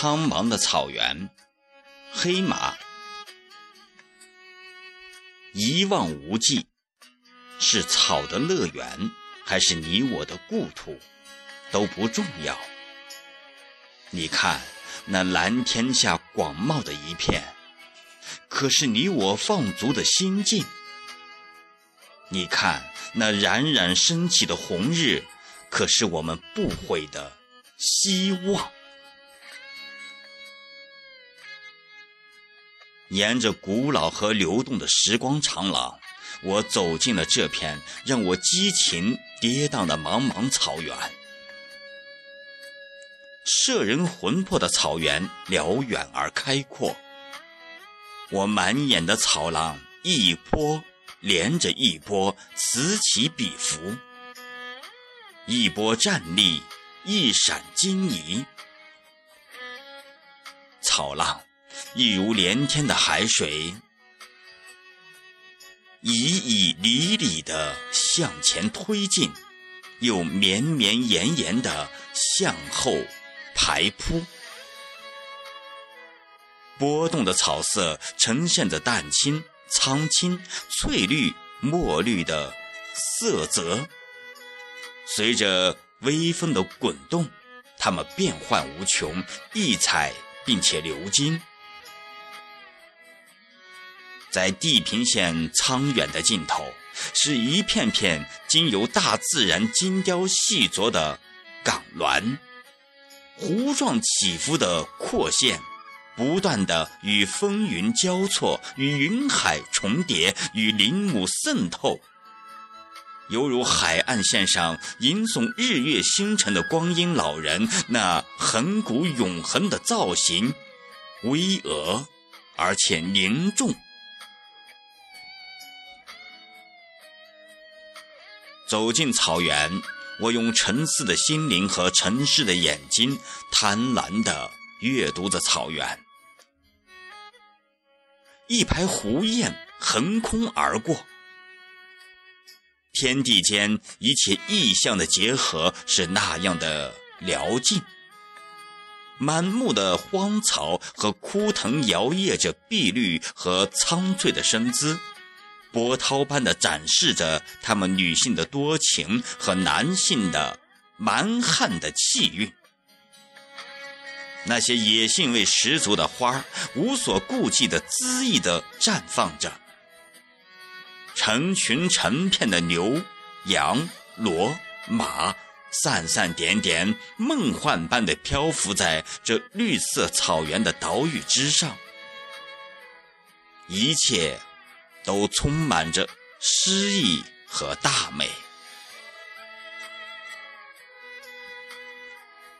苍茫的草原，黑马，一望无际，是草的乐园，还是你我的故土，都不重要。你看那蓝天下广袤的一片，可是你我放逐的心境。你看那冉冉升起的红日，可是我们不悔的希望。沿着古老和流动的时光长廊，我走进了这片让我激情跌宕的茫茫草原。摄人魂魄的草原，辽远而开阔。我满眼的草浪，一波。连着一波，此起彼伏；一波站立，一闪惊疑。草浪一如连天的海水，以以离离的向前推进，又绵绵延延的向后排扑。波动的草色呈现着淡青。苍青、翠绿、墨绿的色泽，随着微风的滚动，它们变幻无穷，异彩并且流金。在地平线苍远的尽头，是一片片经由大自然精雕细琢的港峦，弧状起伏的廓线。不断的与风云交错，与云海重叠，与林木渗透，犹如海岸线上吟诵日月星辰的光阴老人，那恒古永恒的造型，巍峨而且凝重。走进草原，我用沉思的心灵和沉视的眼睛，贪婪的阅读着草原。一排湖雁横空而过，天地间一切意象的结合是那样的辽静。满目的荒草和枯藤摇曳着碧绿和苍翠的身姿，波涛般的展示着她们女性的多情和男性的蛮汉的气韵。那些野性味十足的花儿，无所顾忌的恣意的绽放着；成群成片的牛、羊、骡、马，散散点点，梦幻般的漂浮在这绿色草原的岛屿之上。一切，都充满着诗意和大美。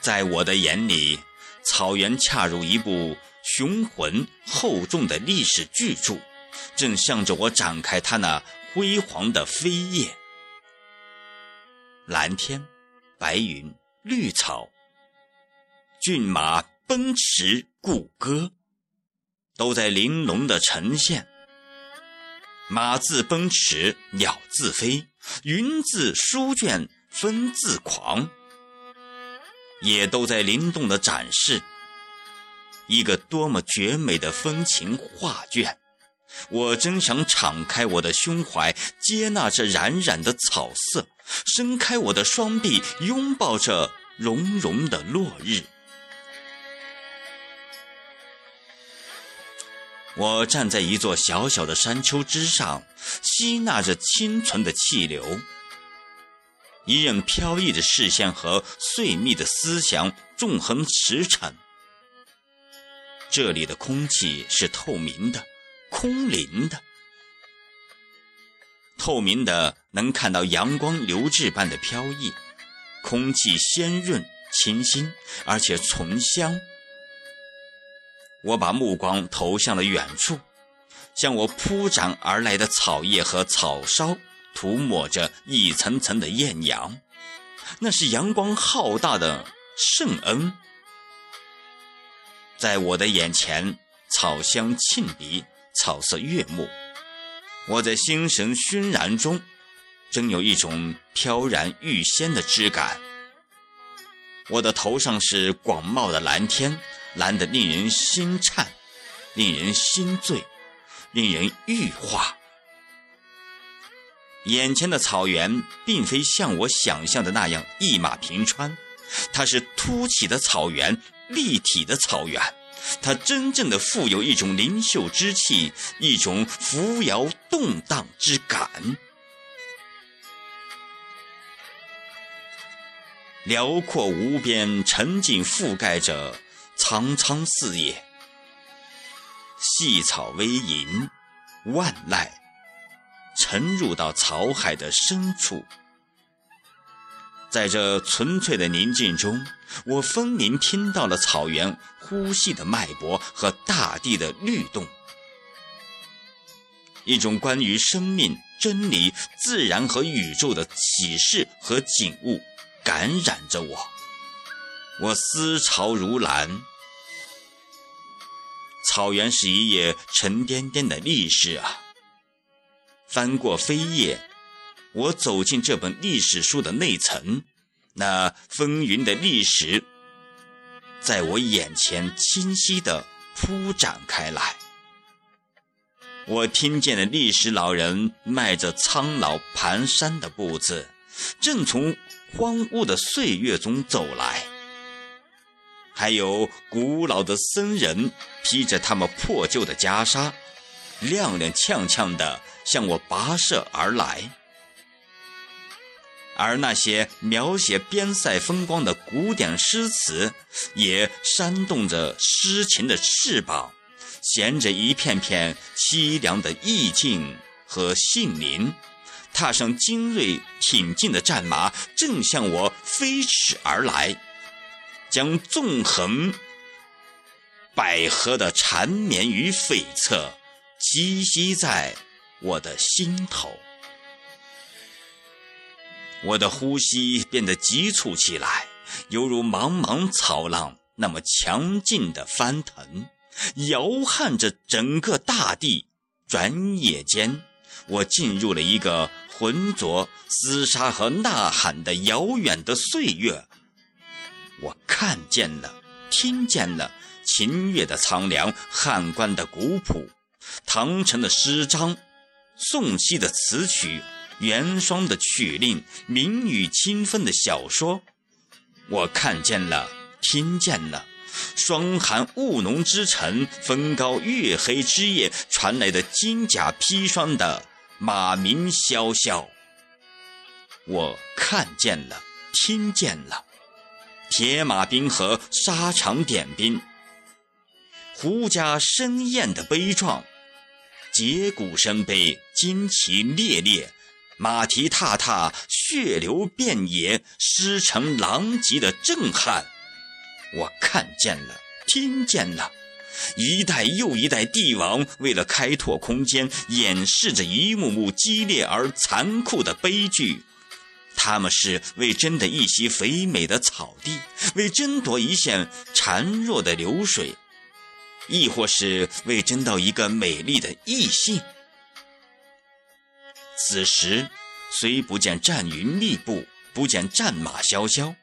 在我的眼里。草原恰如一部雄浑厚重的历史巨著，正向着我展开它那辉煌的飞页。蓝天、白云、绿草、骏马奔驰、鼓歌，都在玲珑的呈现。马自奔驰，鸟自飞，云自书卷，风自狂。也都在灵动的展示一个多么绝美的风情画卷。我真想敞开我的胸怀，接纳这冉冉的草色，伸开我的双臂，拥抱着融融的落日。我站在一座小小的山丘之上，吸纳着清纯的气流。一任飘逸的视线和碎密的思想纵横驰骋。这里的空气是透明的、空灵的，透明的能看到阳光流质般的飘逸，空气鲜润、清新，而且醇香。我把目光投向了远处，向我铺展而来的草叶和草梢。涂抹着一层层的艳阳，那是阳光浩大的圣恩。在我的眼前，草香沁鼻，草色悦目。我在心神熏然中，真有一种飘然欲仙的之感。我的头上是广袤的蓝天，蓝得令人心颤，令人心醉，令人欲化。眼前的草原并非像我想象的那样一马平川，它是凸起的草原，立体的草原，它真正的富有一种灵秀之气，一种扶摇动荡之感。辽阔无边，沉静覆盖着苍苍四野，细草微吟，万籁。沉入到草海的深处，在这纯粹的宁静中，我分明听到了草原呼吸的脉搏和大地的律动。一种关于生命、真理、自然和宇宙的启示和景物感染着我，我思潮如蓝。草原是一页沉甸甸的历史啊。翻过扉页，我走进这本历史书的内层，那风云的历史在我眼前清晰地铺展开来。我听见了历史老人迈着苍老蹒跚的步子，正从荒芜的岁月中走来。还有古老的僧人披着他们破旧的袈裟，踉踉跄跄地。向我跋涉而来，而那些描写边塞风光的古典诗词，也扇动着诗情的翅膀，衔着一片片凄凉的意境和杏林，踏上精锐挺进的战马，正向我飞驰而来，将纵横百合的缠绵与悱恻栖息在。我的心头，我的呼吸变得急促起来，犹如茫茫草浪那么强劲的翻腾，摇撼着整个大地。转眼间，我进入了一个浑浊厮杀和呐喊的遥远的岁月。我看见了，听见了秦越的苍凉，汉官的古朴，唐城的诗章。宋熙的词曲，元双的曲令，明雨清风的小说，我看见了，听见了。霜寒雾浓之晨，风高月黑之夜传来的金甲披霜的马鸣萧萧，我看见了，听见了。铁马冰河，沙场点兵，胡家生宴的悲壮。节鼓声悲，旌旗猎猎，马蹄踏踏，血流遍野，尸成狼藉的震撼，我看见了，听见了。一代又一代帝王为了开拓空间，掩饰着一幕幕激烈而残酷的悲剧。他们是为争得一席肥美的草地，为争夺一线孱弱的流水。亦或是为争到一个美丽的异性。此时虽不见战云密布，不见战马萧萧，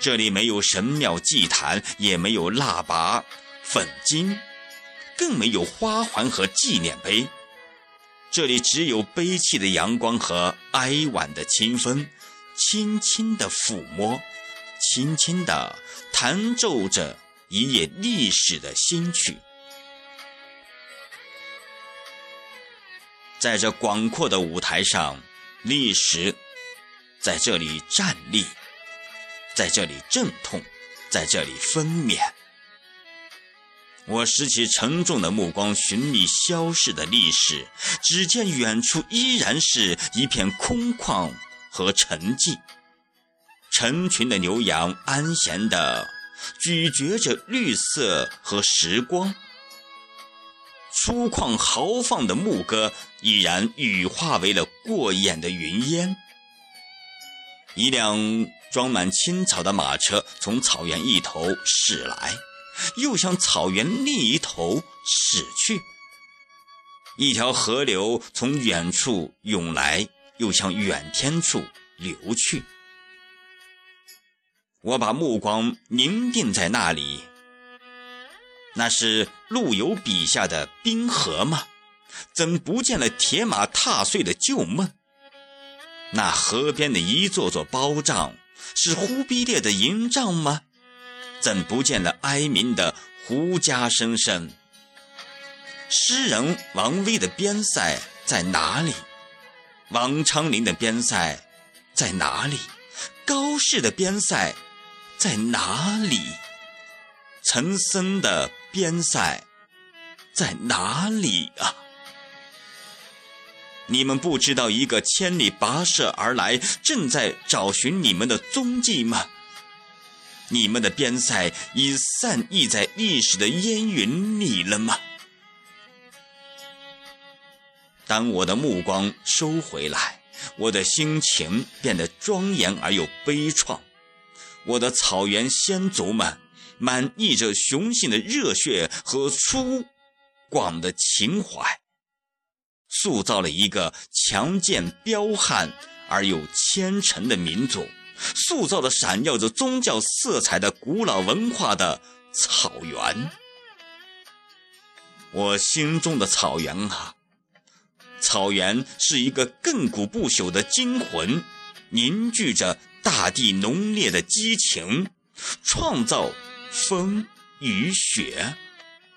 这里没有神庙祭坛，也没有腊拔粉金，更没有花环和纪念碑。这里只有悲泣的阳光和哀婉的清风，轻轻的抚摸，轻轻的弹奏着。一页历史的新曲，在这广阔的舞台上，历史在这里站立，在这里阵痛，在这里分娩。我拾起沉重的目光，寻觅消逝的历史，只见远处依然是一片空旷和沉寂，成群的牛羊安闲的。咀嚼着绿色和时光，粗犷豪放的牧歌已然羽化为了过眼的云烟。一辆装满青草的马车从草原一头驶来，又向草原另一头驶去。一条河流从远处涌来，又向远天处流去。我把目光凝定在那里，那是陆游笔下的冰河吗？怎不见了铁马踏碎的旧梦？那河边的一座座包帐，是忽必烈的营帐吗？怎不见了哀鸣的胡笳声声？诗人王维的边塞在哪里？王昌龄的边塞在哪里？高适的边塞在哪里？陈森的边塞在哪里啊？你们不知道一个千里跋涉而来，正在找寻你们的踪迹吗？你们的边塞已散逸在历史的烟云里了吗？当我的目光收回来，我的心情变得庄严而又悲怆。我的草原先祖们满溢着雄性的热血和粗犷的情怀，塑造了一个强健彪悍而又虔诚的民族，塑造了闪耀着宗教色彩的古老文化的草原。我心中的草原啊！草原是一个亘古不朽的精魂，凝聚着大地浓烈的激情，创造风雨雪、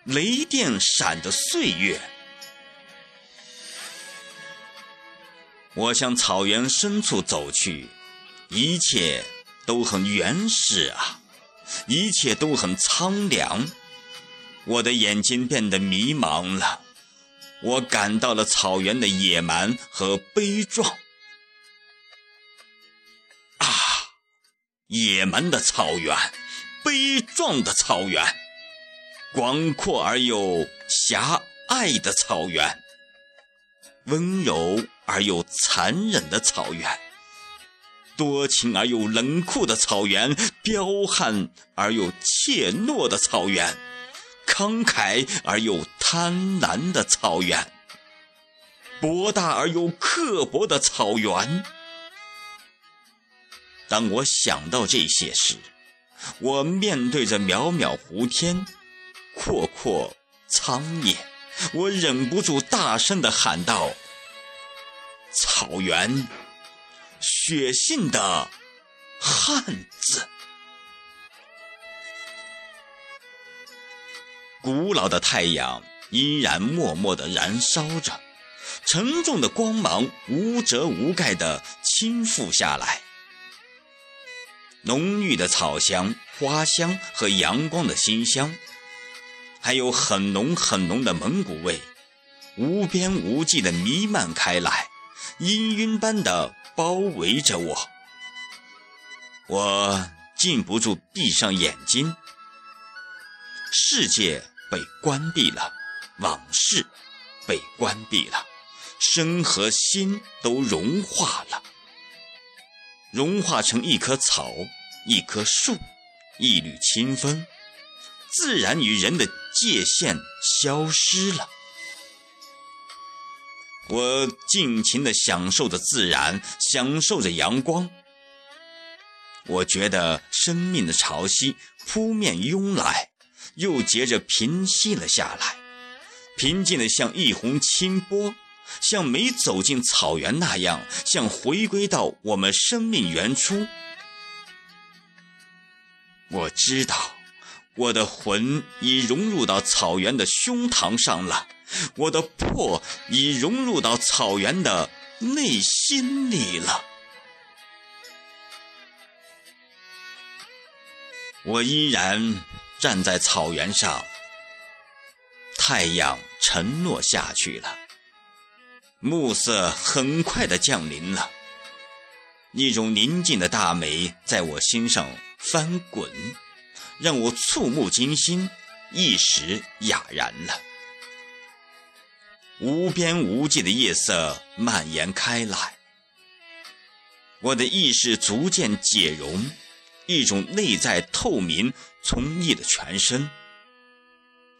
雷电闪的岁月。我向草原深处走去，一切都很原始啊，一切都很苍凉，我的眼睛变得迷茫了。我感到了草原的野蛮和悲壮。啊，野蛮的草原，悲壮的草原，广阔而又狭隘的草原，温柔而又残忍的草原，多情而又冷酷的草原，彪悍而又怯懦的草原。慷慨而又贪婪的草原，博大而又刻薄的草原。当我想到这些时，我面对着渺渺湖天、阔阔苍野，我忍不住大声地喊道：“草原，血性的汉子！”古老的太阳依然默默地燃烧着，沉重的光芒无遮无盖地倾覆下来。浓郁的草香、花香和阳光的馨香，还有很浓很浓的蒙古味，无边无际地弥漫开来，氤氲般地包围着我。我禁不住闭上眼睛，世界。被关闭了，往事被关闭了，身和心都融化了，融化成一棵草，一棵树，一缕清风，自然与人的界限消失了。我尽情地享受着自然，享受着阳光。我觉得生命的潮汐扑面涌来。又接着平息了下来，平静的像一泓清波，像没走进草原那样，像回归到我们生命原初。我知道，我的魂已融入到草原的胸膛上了，我的魄已融入到草原的内心里了。我依然。站在草原上，太阳沉落下去了，暮色很快的降临了，一种宁静的大美在我心上翻滚，让我触目惊心，一时哑然了。无边无际的夜色蔓延开来，我的意识逐渐解融。一种内在透明、充溢的全身，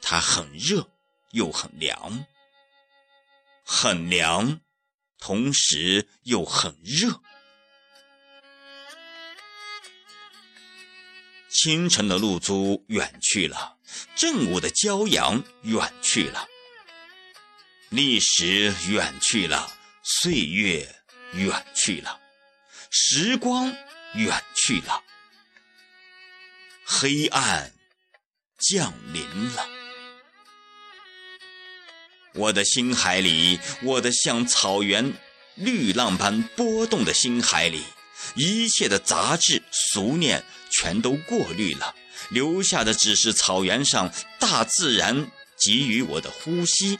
它很热又很凉，很凉，同时又很热。清晨的露珠远去了，正午的骄阳远去了，历史远去了，岁月远去了，时光远去了，黑暗降临了。我的心海里，我的像草原绿浪般波动的心海里，一切的杂质俗念全都过滤了，留下的只是草原上大自然给予我的呼吸，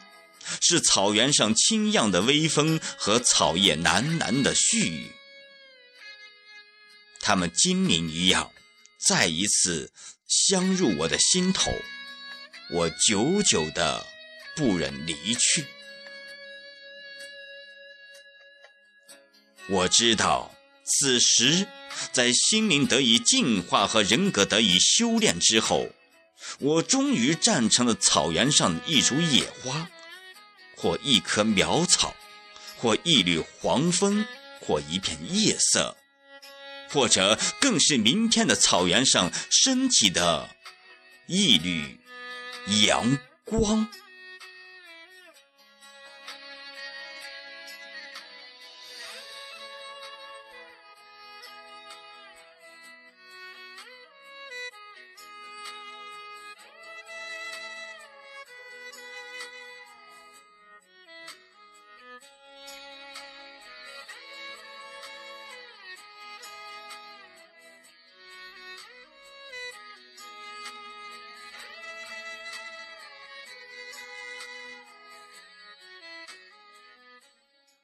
是草原上清漾的微风和草叶喃喃的絮语。它们精灵一样，再一次镶入我的心头，我久久的。不忍离去。我知道，此时在心灵得以净化和人格得以修炼之后，我终于站成了草原上一株野花，或一棵苗草，或一缕黄风，或一片夜色，或者更是明天的草原上升起的一缕阳光。